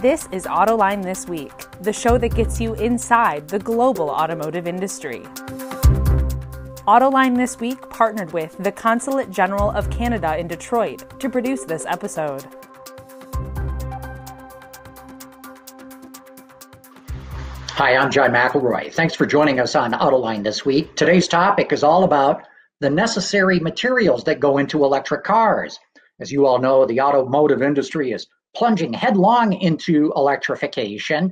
This is Autoline This Week, the show that gets you inside the global automotive industry. Autoline This Week partnered with the Consulate General of Canada in Detroit to produce this episode. Hi, I'm John McElroy. Thanks for joining us on Autoline this week. Today's topic is all about the necessary materials that go into electric cars. As you all know, the automotive industry is plunging headlong into electrification,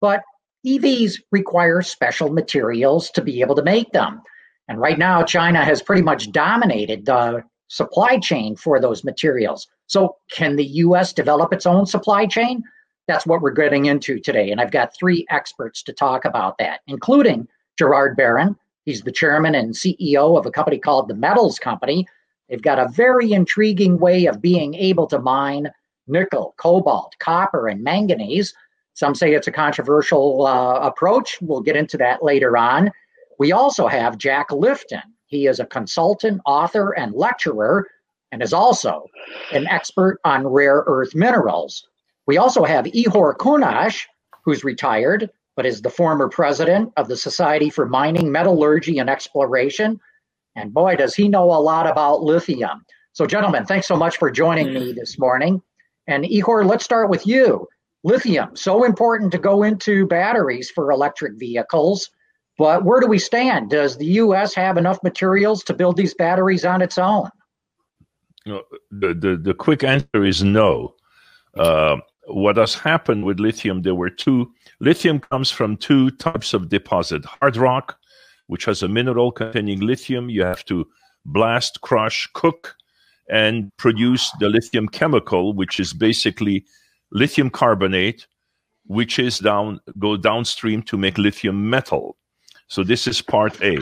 but EVs require special materials to be able to make them. And right now, China has pretty much dominated the supply chain for those materials. So, can the US develop its own supply chain? That's what we're getting into today. And I've got three experts to talk about that, including Gerard Barron. He's the chairman and CEO of a company called the Metals Company. They've got a very intriguing way of being able to mine nickel, cobalt, copper, and manganese. Some say it's a controversial uh, approach. We'll get into that later on. We also have Jack Lifton. He is a consultant, author, and lecturer, and is also an expert on rare earth minerals. We also have Ihor Kunasz, who's retired, but is the former president of the Society for Mining, Metallurgy, and Exploration. And boy, does he know a lot about lithium. So, gentlemen, thanks so much for joining me this morning. And Ihor, let's start with you. Lithium, so important to go into batteries for electric vehicles. But where do we stand? Does the U.S. have enough materials to build these batteries on its own? the, the, the quick answer is no. Uh, what has happened with lithium, there were two. Lithium comes from two types of deposit hard rock, which has a mineral containing lithium. You have to blast, crush, cook, and produce the lithium chemical, which is basically lithium carbonate, which is down go downstream to make lithium metal. So this is part A.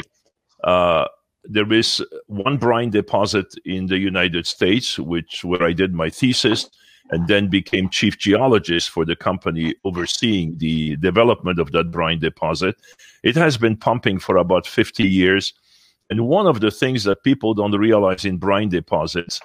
Uh, there is one brine deposit in the United States, which where I did my thesis and then became chief geologist for the company overseeing the development of that brine deposit. It has been pumping for about 50 years. And one of the things that people don't realize in brine deposits,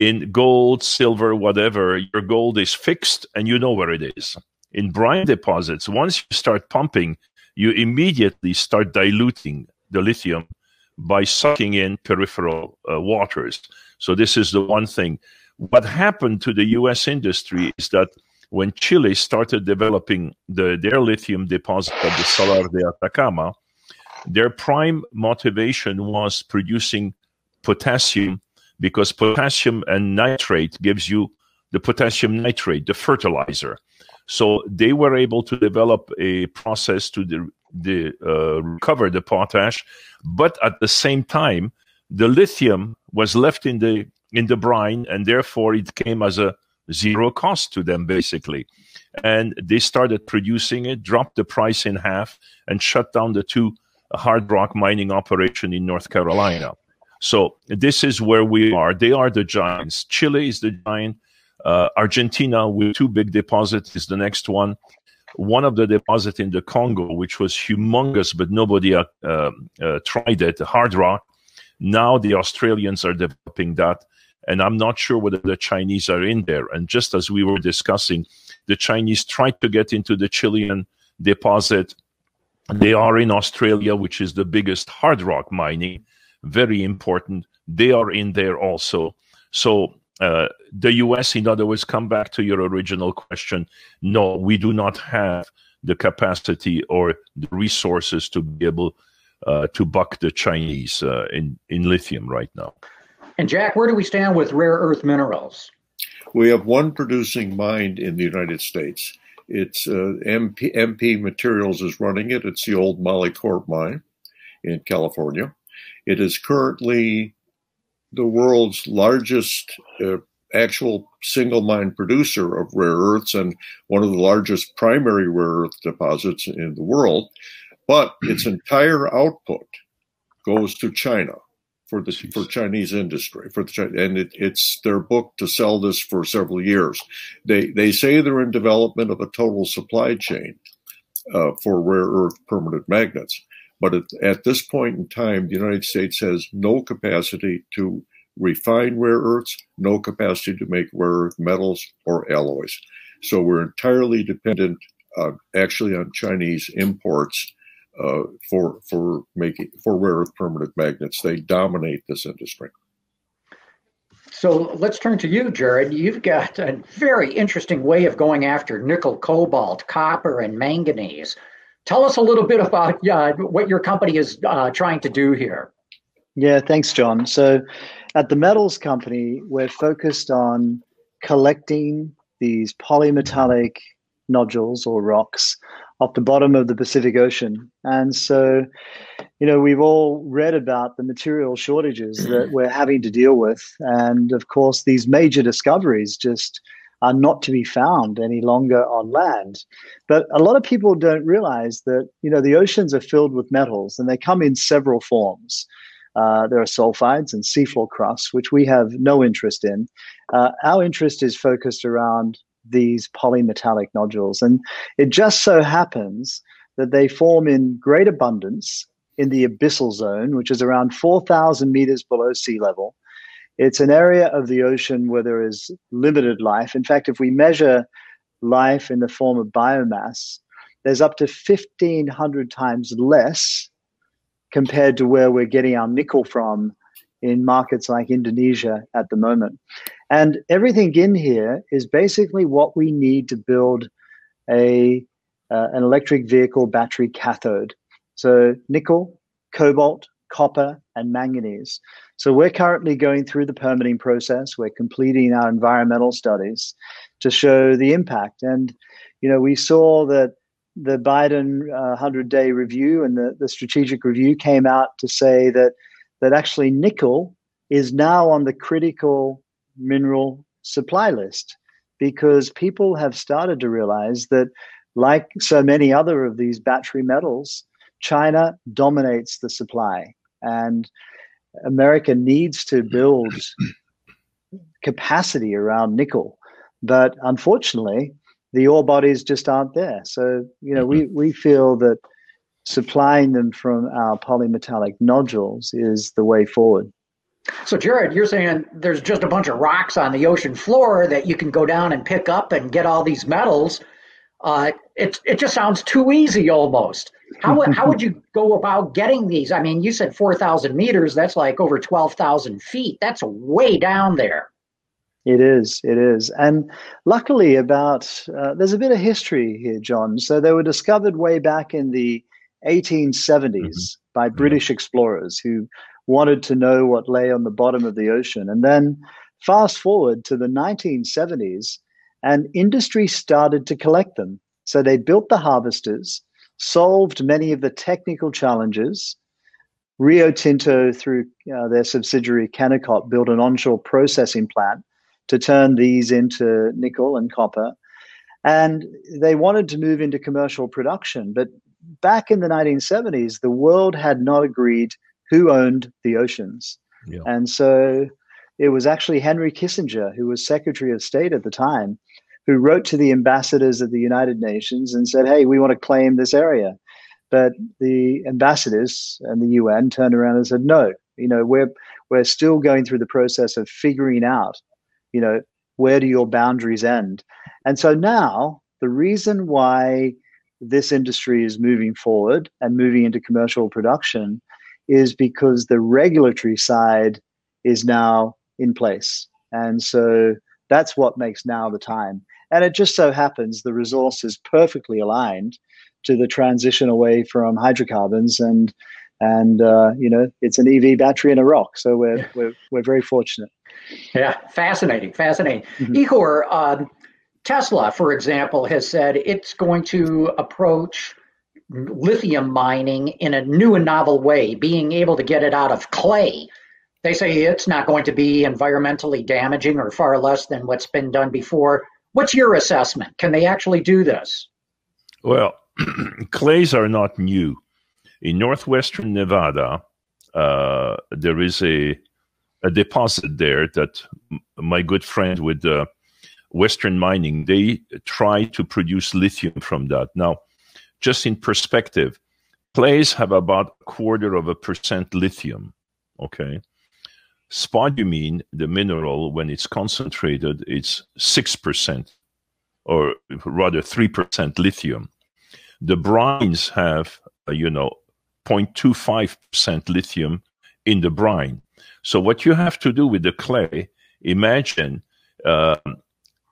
in gold, silver, whatever, your gold is fixed and you know where it is. In brine deposits, once you start pumping, you immediately start diluting the lithium by sucking in peripheral uh, waters. So, this is the one thing. What happened to the US industry is that when Chile started developing the, their lithium deposit at the Salar de Atacama, their prime motivation was producing potassium because potassium and nitrate gives you the potassium nitrate, the fertilizer. So they were able to develop a process to the, the uh, recover the potash, but at the same time, the lithium was left in the in the brine, and therefore it came as a zero cost to them, basically. And they started producing it, dropped the price in half, and shut down the two hard rock mining operation in North Carolina. So this is where we are. They are the giants. Chile is the giant. Uh, Argentina, with two big deposits, is the next one. One of the deposits in the Congo, which was humongous, but nobody uh, uh, tried it, hard rock. Now the Australians are developing that. And I'm not sure whether the Chinese are in there. And just as we were discussing, the Chinese tried to get into the Chilean deposit. They are in Australia, which is the biggest hard rock mining, very important. They are in there also. So uh, the US, in other words, come back to your original question. No, we do not have the capacity or the resources to be able uh, to buck the Chinese uh, in, in lithium right now. And Jack, where do we stand with rare earth minerals? We have one producing mine in the United States. It's uh, MP, MP Materials is running it. It's the old Molycorp mine in California. It is currently the world's largest uh, actual single mine producer of rare earths and one of the largest primary rare earth deposits in the world. But its entire output goes to China for the Jeez. for Chinese industry for the and it, it's their book to sell this for several years. They they say they're in development of a total supply chain uh, for rare earth permanent magnets, but at, at this point in time, the United States has no capacity to refine rare earths, no capacity to make rare earth metals or alloys. So we're entirely dependent, uh, actually, on Chinese imports uh, for for making for rare earth permanent magnets. They dominate this industry. So let's turn to you, Jared. You've got a very interesting way of going after nickel, cobalt, copper, and manganese. Tell us a little bit about uh, what your company is uh, trying to do here. Yeah, thanks, John. So at the Metals Company, we're focused on collecting these polymetallic nodules or rocks off the bottom of the Pacific Ocean. And so, you know, we've all read about the material shortages that we're having to deal with. And of course, these major discoveries just are not to be found any longer on land. But a lot of people don't realize that, you know, the oceans are filled with metals and they come in several forms. Uh, there are sulfides and seafloor crusts, which we have no interest in. Uh, our interest is focused around these polymetallic nodules. And it just so happens that they form in great abundance in the abyssal zone, which is around 4,000 meters below sea level. It's an area of the ocean where there is limited life. In fact, if we measure life in the form of biomass, there's up to 1,500 times less compared to where we're getting our nickel from in markets like Indonesia at the moment. And everything in here is basically what we need to build a uh, an electric vehicle battery cathode. So nickel, cobalt, copper, and manganese. So we're currently going through the permitting process. We're completing our environmental studies to show the impact. And you know, we saw that the Biden uh, 100 day review and the, the strategic review came out to say that that actually nickel is now on the critical mineral supply list because people have started to realize that, like so many other of these battery metals, China dominates the supply. And America needs to build capacity around nickel. But unfortunately, the ore bodies just aren't there. So, you know, we, mm-hmm. we feel that supplying them from our polymetallic nodules is the way forward. So, Jared, you're saying there's just a bunch of rocks on the ocean floor that you can go down and pick up and get all these metals. Uh, it it just sounds too easy almost. How how would you go about getting these? I mean, you said four thousand meters. That's like over twelve thousand feet. That's way down there. It is, it is, and luckily, about uh, there's a bit of history here, John. So they were discovered way back in the 1870s mm-hmm. by British explorers who wanted to know what lay on the bottom of the ocean. And then fast forward to the 1970s, and industry started to collect them. So they built the harvesters, solved many of the technical challenges. Rio Tinto, through uh, their subsidiary Kennecott, built an onshore processing plant to turn these into nickel and copper. And they wanted to move into commercial production, but back in the 1970s, the world had not agreed who owned the oceans. Yeah. And so it was actually Henry Kissinger, who was Secretary of State at the time, who wrote to the ambassadors of the United Nations and said, hey, we want to claim this area. But the ambassadors and the UN turned around and said, no, you know, we're, we're still going through the process of figuring out, you know, where do your boundaries end? And so now the reason why this industry is moving forward and moving into commercial production is because the regulatory side is now in place. And so that's what makes now the time. And it just so happens the resource is perfectly aligned to the transition away from hydrocarbons and and uh, you know it's an EV battery in a rock. So we're yeah. we're we're very fortunate. Yeah, fascinating, fascinating. mm Igor, um, Tesla, for example, has said it's going to approach lithium mining in a new and novel way, being able to get it out of clay. They say it's not going to be environmentally damaging or far less than what's been done before. What's your assessment? Can they actually do this? Well, clays are not new. In northwestern Nevada, uh, there is a a deposit there that my good friend with uh, Western Mining, they try to produce lithium from that. Now, just in perspective, clays have about a quarter of a percent lithium. Okay. Spodumene, the mineral, when it's concentrated, it's 6% or rather 3% lithium. The brines have, uh, you know, 0.25% lithium in the brine. So what you have to do with the clay, imagine uh,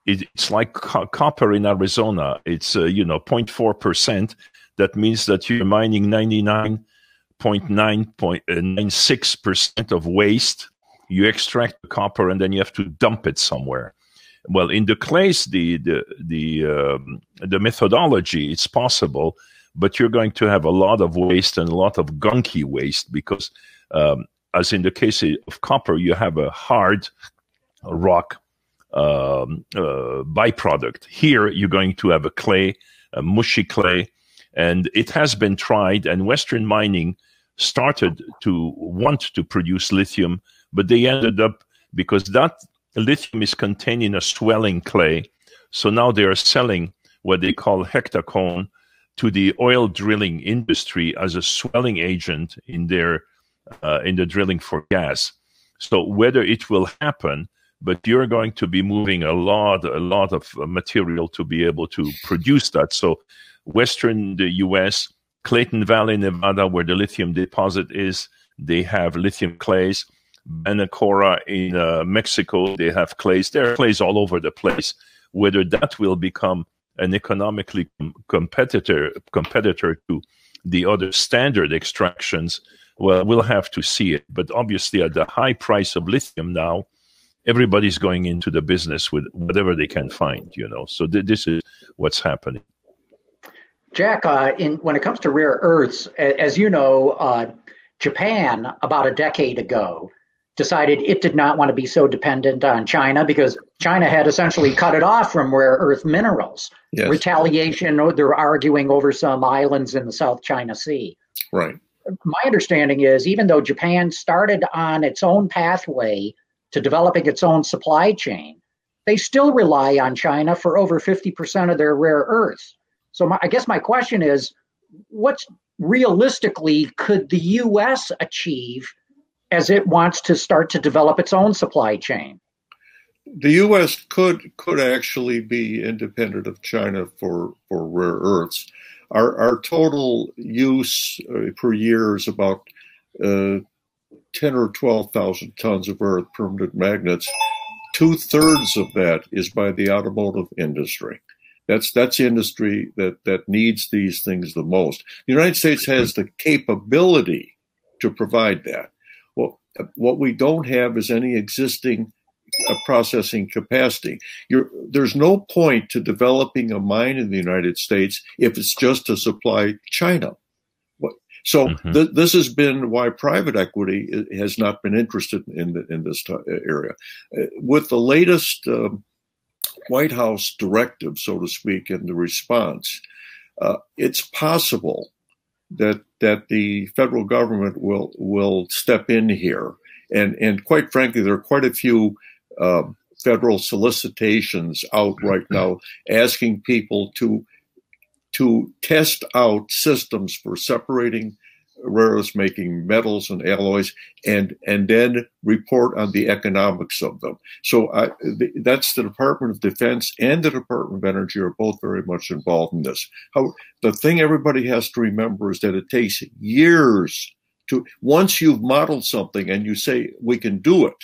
it's like co- copper in Arizona. It's uh, you know 0.4 percent. That means that you're mining 99.996 percent of waste. You extract the copper and then you have to dump it somewhere. Well, in the clays, the the the um, the methodology it's possible, but you're going to have a lot of waste and a lot of gunky waste because, um, as in the case of copper, you have a hard rock um, uh, byproduct. Here, you're going to have a clay, a mushy clay, and it has been tried. And Western mining started to want to produce lithium, but they ended up because that lithium is contained in a swelling clay. So now they are selling what they call Hectatone to the oil drilling industry as a swelling agent in their uh, in the drilling for gas. So whether it will happen but you're going to be moving a lot, a lot of uh, material to be able to produce that. So, Western the U.S., Clayton Valley, Nevada, where the lithium deposit is, they have lithium clays. Bacanora in uh, Mexico, they have clays. There are clays all over the place. Whether that will become an economically competitor competitor to the other standard extractions, well, we'll have to see it. But obviously, at the high price of lithium now, everybody's going into the business with whatever they can find, you know. So th- this is what's happening. Jack, uh, in when it comes to rare earths, as you know, uh, Japan about a decade ago decided it did not want to be so dependent on China because China had essentially cut it off from rare earth minerals. Yes. Retaliation, they're arguing over some islands in the South China Sea. Right. My understanding is even though Japan started on its own pathway to developing its own supply chain, they still rely on China for over 50% of their rare earths. So my, I guess my question is, what's realistically could the U.S. achieve as it wants to start to develop its own supply chain? The U.S. could could actually be independent of China for for rare earths. Our our total use uh, per year is about uh, 10 or 12,000 tons of earth permanent magnets. Two thirds of that is by the automotive industry. That's that's the industry that that needs these things the most. The United States has the capability to provide that. Well, what we don't have is any existing uh, processing capacity. You're, there's no point to developing a mine in the United States if it's just to supply China. So mm-hmm. th- this has been why private equity has not been interested in the, in this t- area. Uh, with the latest uh, White House directive, so to speak, and the response, uh, it's possible that that the federal government will will step in here, and and quite frankly, there are quite a few. Um, federal solicitations out right mm-hmm. now asking people to to test out systems for separating rare earths, making metals and alloys, and and then report on the economics of them. So I, that's the Department of Defense and the Department of Energy are both very much involved in this. How the thing everybody has to remember is that it takes years to once you've modeled something and you say we can do it,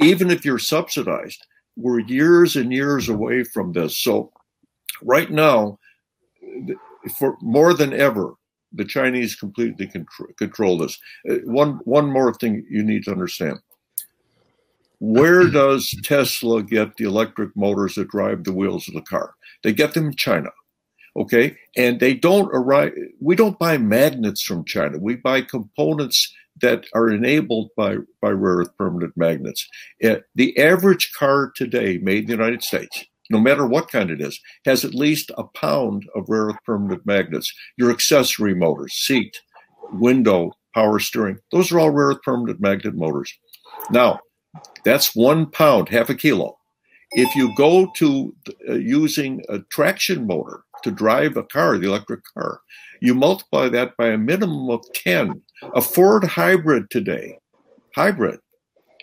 even if you're subsidized, we're years and years away from this. So right now for more than ever, the Chinese completely control, control this. Uh, one one more thing you need to understand: where does Tesla get the electric motors that drive the wheels of the car? They get them in China, okay, and they don't arrive. We don't buy magnets from China. We buy components that are enabled by by rare earth permanent magnets. Uh, the average car today made in the United States no matter what kind it is, has at least a pound of rare earth permanent magnets. Your accessory motors, seat, window, power steering, those are all rare earth permanent magnet motors. Now, that's one pound, half a kilo. If you go to uh, using a traction motor to drive a car, the electric car, you multiply that by a minimum of 10. A Ford hybrid today, hybrid,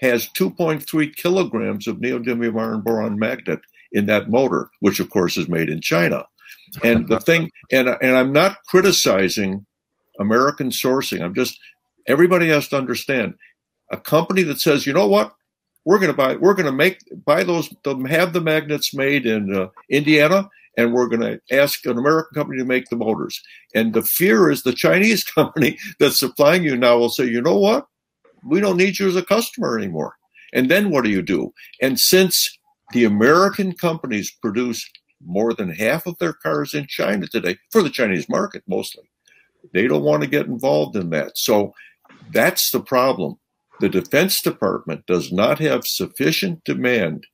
has 2.3 kilograms of neodymium iron boron magnet in that motor, which of course is made in China. And the thing, and and I'm not criticizing American sourcing. I'm just everybody has to understand a company that says, you know what, we're going to buy, we're going to make buy those, have the magnets made in uh, Indiana, and we're going to ask an American company to make the motors. And the fear is the Chinese company that's supplying you now will say, you know what, we don't need you as a customer anymore. And then what do you do? And since the American companies produce more than half of their cars in China today for the Chinese market mostly, they don't want to get involved in that. So that's the problem. The Defense Department does not have sufficient demand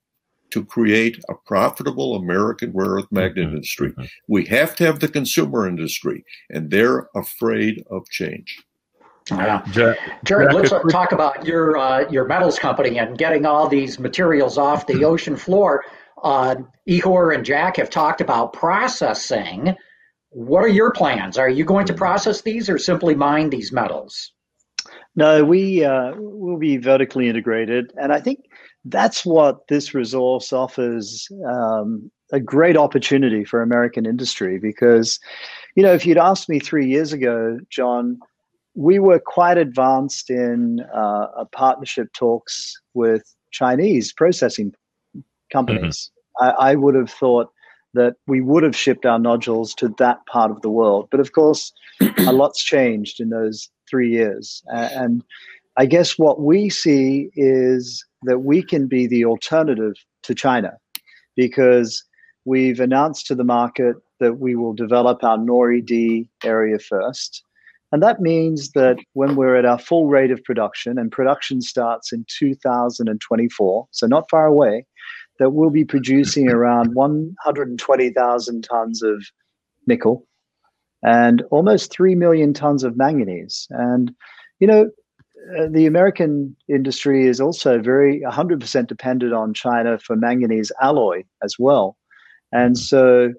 to create a profitable American rare earth magnet mm-hmm. industry. Mm-hmm. We have to have the consumer industry, and they're afraid of change. Yeah. Jared, let's talk about your uh, your metals company and getting all these materials off the ocean floor. Uh, Igor and Jack have talked about processing. What are your plans? Are you going to process these or simply mine these metals? No, we uh, will be vertically integrated, and I think that's what this resource offers um, a great opportunity for American industry. Because, you know, if you'd asked me three years ago, John, we were quite advanced in uh, partnership talks with Chinese processing companies. Mm-hmm. I, I would have thought that we would have shipped our nodules to that part of the world. But of course, a lot's changed in those three years. And I guess what we see is that we can be the alternative to China because we've announced to the market that we will develop our NORI-D area first. And that means that when we're at our full rate of production, and production starts in 2024, so not far away, that we'll be producing around 120,000 tons of nickel and almost 3 million tons of manganese. And, you know, uh, the American industry is also very 100% dependent on China for manganese alloy as well. And so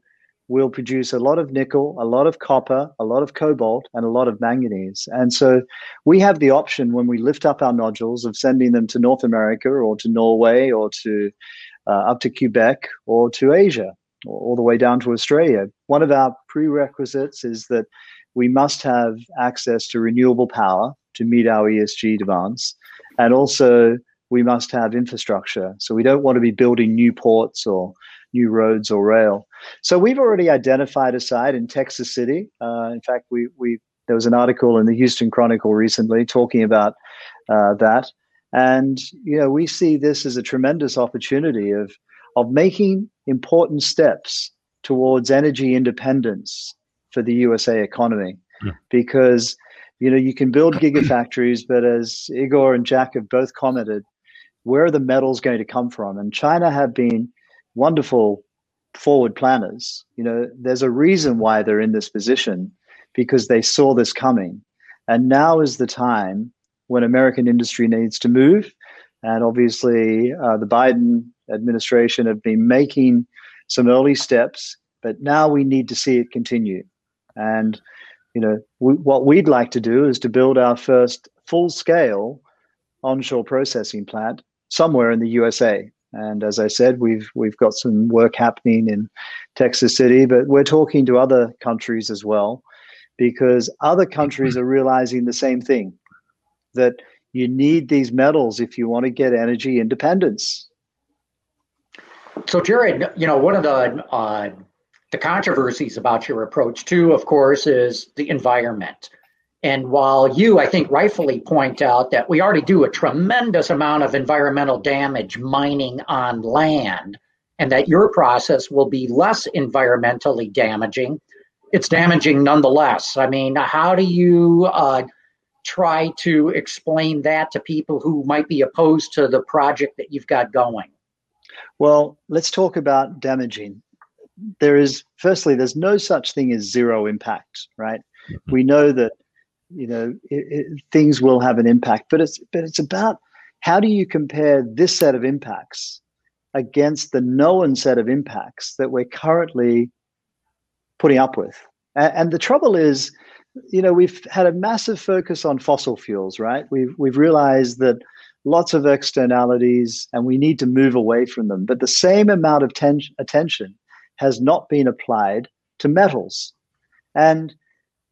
we'll produce a lot of nickel, a lot of copper, a lot of cobalt, and a lot of manganese. And so we have the option when we lift up our nodules of sending them to North America or to Norway or to uh, up to Quebec or to Asia all the way down to Australia. One of our prerequisites is that we must have access to renewable power to meet our ESG demands. And also, we must have infrastructure. So we don't want to be building new ports or new roads or rail. So we've already identified a site in Texas City. Uh, in fact, we, we there was an article in the Houston Chronicle recently talking about uh, that. And you know, we see this as a tremendous opportunity of of making important steps towards energy independence for the USA economy. Yeah. Because, you know, you can build gigafactories, but as Igor and Jack have both commented, where are the metals going to come from? And China have been wonderful forward planners. You know, there's a reason why they're in this position because they saw this coming. And now is the time when American industry needs to move. And obviously, uh, the Biden administration have been making some early steps, but now we need to see it continue. And you know, we, what we'd like to do is to build our first full-scale onshore processing plant somewhere in the USA. And as I said, we've we've got some work happening in Texas City, but we're talking to other countries as well, because other countries are realizing the same thing that you need these metals if you want to get energy independence. So, Jared, you know, one of the uh, the controversies about your approach, too, of course, is the environment. And while you, I think, rightfully point out that we already do a tremendous amount of environmental damage mining on land, and that your process will be less environmentally damaging, it's damaging nonetheless. I mean, how do you uh, try to explain that to people who might be opposed to the project that you've got going? Well, let's talk about damaging. There is, firstly, there's no such thing as zero impact, right? Mm-hmm. We know that, you know, it, it, things will have an impact, but it's but it's about how do you compare this set of impacts against the known set of impacts that we're currently putting up with. And, and the trouble is, you know, we've had a massive focus on fossil fuels, right? We've we've realized that lots of externalities, and we need to move away from them. But the same amount of ten- attention has not been applied to metals. And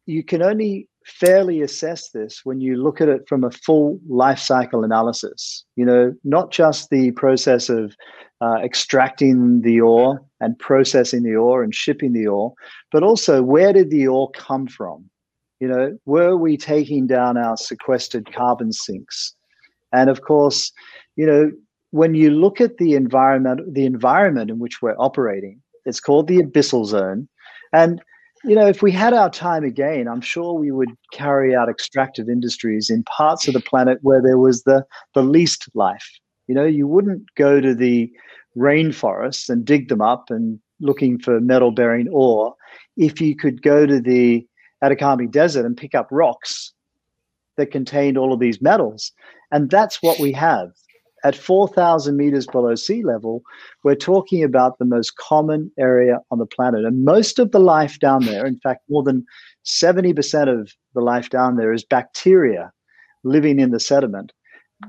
you can only fairly assess this when you look at it from a full life cycle analysis. You know, not just the process of uh, extracting the ore and processing the ore and shipping the ore, but also where did the ore come from? You know, were we taking down our sequestered carbon sinks? And of course, you know, when you look at the environment, the environment in which we're operating, it's called the abyssal zone. And you know, if we had our time again, I'm sure we would carry out extractive industries in parts of the planet where there was the, the least life. You know, you wouldn't go to the rainforests and dig them up and looking for metal bearing ore if you could go to the Atacama Desert and pick up rocks that contained all of these metals. And that's what we have at 4,000 meters below sea level, we're talking about the most common area on the planet. And most of the life down there, in fact, more than 70% of the life down there is bacteria living in the sediment.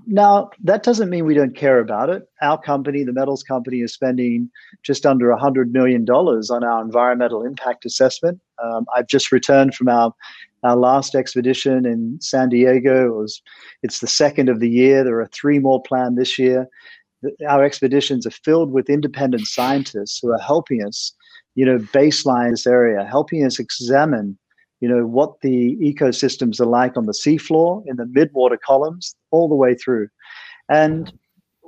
Now, that doesn't mean we don't care about it. Our company, the metals company, is spending just under $100 million on our environmental impact assessment. Um, I've just returned from our our last expedition in San Diego was it's the second of the year. There are three more planned this year. Our expeditions are filled with independent scientists who are helping us, you know, baseline this area, helping us examine, you know, what the ecosystems are like on the seafloor, in the midwater columns, all the way through. And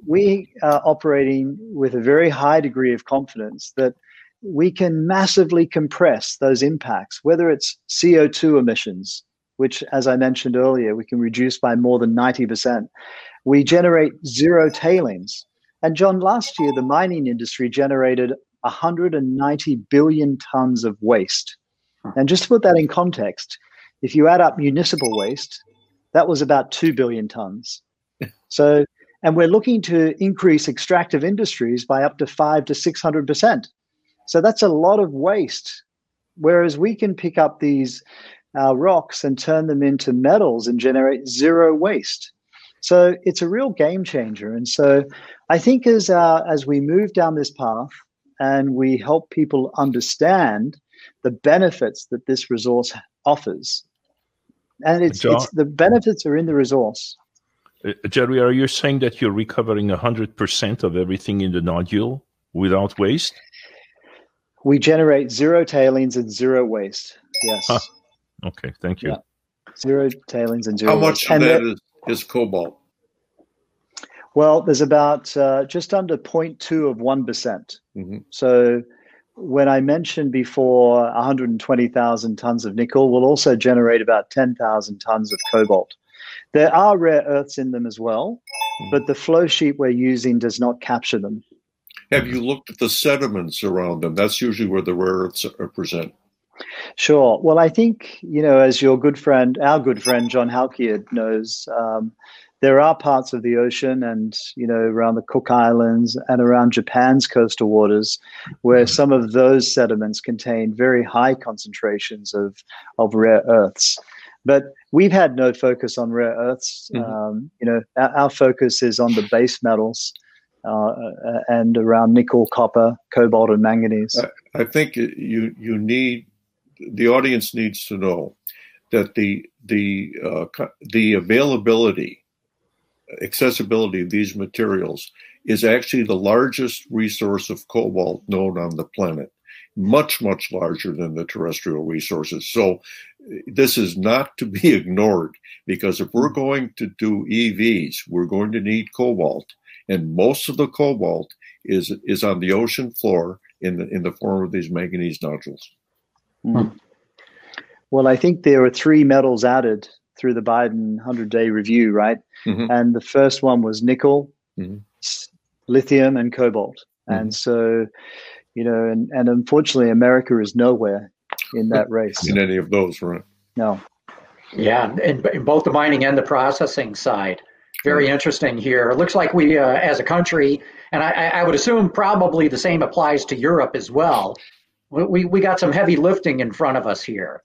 we are operating with a very high degree of confidence that we can massively compress those impacts, whether it's CO2 emissions, which, as I mentioned earlier, we can reduce by more than 90%. We generate zero tailings. And, John, last year, the mining industry generated 190 billion tons of waste. And just to put that in context, if you add up municipal waste, that was about 2 billion tons. So, and we're looking to increase extractive industries by up to 5 to 600%. So that's a lot of waste. Whereas we can pick up these uh, rocks and turn them into metals and generate zero waste. So it's a real game changer. And so I think as uh, as we move down this path and we help people understand the benefits that this resource offers, and it's, John, it's the benefits are in the resource. Uh, Jerry, are you saying that you're recovering 100% of everything in the nodule without waste? We generate zero tailings and zero waste. Yes. Huh. Okay, thank you. Yeah. Zero tailings and zero. How much waste. of that is, is cobalt? Well, there's about uh, just under 0.2 of one mm-hmm. So when I mentioned before 120,000 tons of nickel, will also generate about 10,000 tons of cobalt. There are rare earths in them as well, mm-hmm. but the flow sheet we're using does not capture them. Have you looked at the sediments around them? That's usually where the rare earths are present. Sure. Well, I think, you know, as your good friend, our good friend John Halkyard knows, um, there are parts of the ocean and, you know, around the Cook Islands and around Japan's coastal waters where mm-hmm. some of those sediments contain very high concentrations of, of rare earths. But we've had no focus on rare earths. Mm-hmm. Um, you know, our, our, focus is on the base metals uh, uh, and around nickel, copper, cobalt, and manganese. I, I think you you need the audience needs to know that the the uh, the availability, accessibility of these materials is actually the largest resource of cobalt known on the planet, much much larger than the terrestrial resources. So this is not to be ignored because if we're going to do EVs, we're going to need cobalt and most of the cobalt is is on the ocean floor in the in the form of these manganese nodules. Hmm. Well, I think there are three metals added through the Biden 100 day review, right? Mm-hmm. And the first one was nickel, mm-hmm. lithium, and cobalt. Mm-hmm. And so, you know, and, and unfortunately, America is nowhere in that race. In any of those, right? No. Yeah, in, in both the mining and the processing side very interesting here. It looks like we, uh, as a country, and I, I, would assume probably the same applies to Europe as well. We, we got some heavy lifting in front of us here.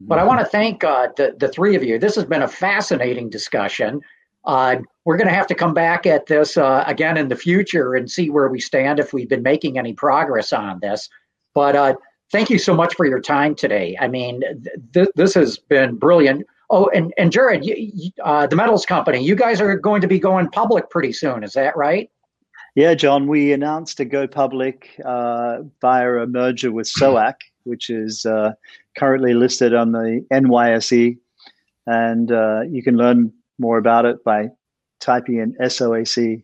But I want to thank uh, the, the three of you. This has been a fascinating discussion. Uh, we're going to have to come back at this uh, again in the future and see where we stand if we've been making any progress on this. But uh, thank you so much for your time today. I mean, th- this has been brilliant. Oh, and, and Jared, you, uh, the metals company, you guys are going to be going public pretty soon. Is that right? Yeah, John, we announced to go public uh, via a merger with SOAC, which is uh, currently listed on the NYSE. And uh, you can learn more about it by typing in SOAC.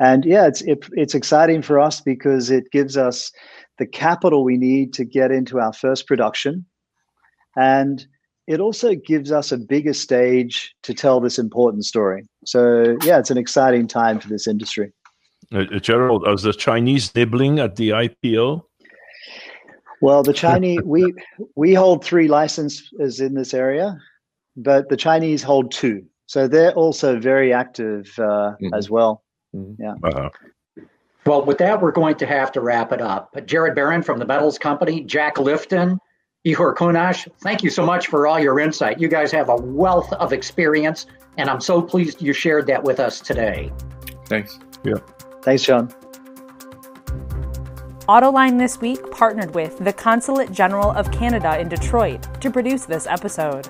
And yeah, it's it, it's exciting for us because it gives us the capital we need to get into our first production, and it also gives us a bigger stage to tell this important story. So yeah, it's an exciting time for this industry. Uh, uh Gerald, are the Chinese nibbling at the IPO? Well, the Chinese we we hold three licenses in this area, but the Chinese hold two. So they're also very active uh, mm-hmm. as well. Mm-hmm. Yeah. Uh-huh. Well, with that, we're going to have to wrap it up. Jared Barron from the Metals Company, Jack Lifton, Ihor Kunasz, thank you so much for all your insight. You guys have a wealth of experience, and I'm so pleased you shared that with us today. Thanks. Yeah. Thanks, John. Autoline This Week partnered with the Consulate General of Canada in Detroit to produce this episode.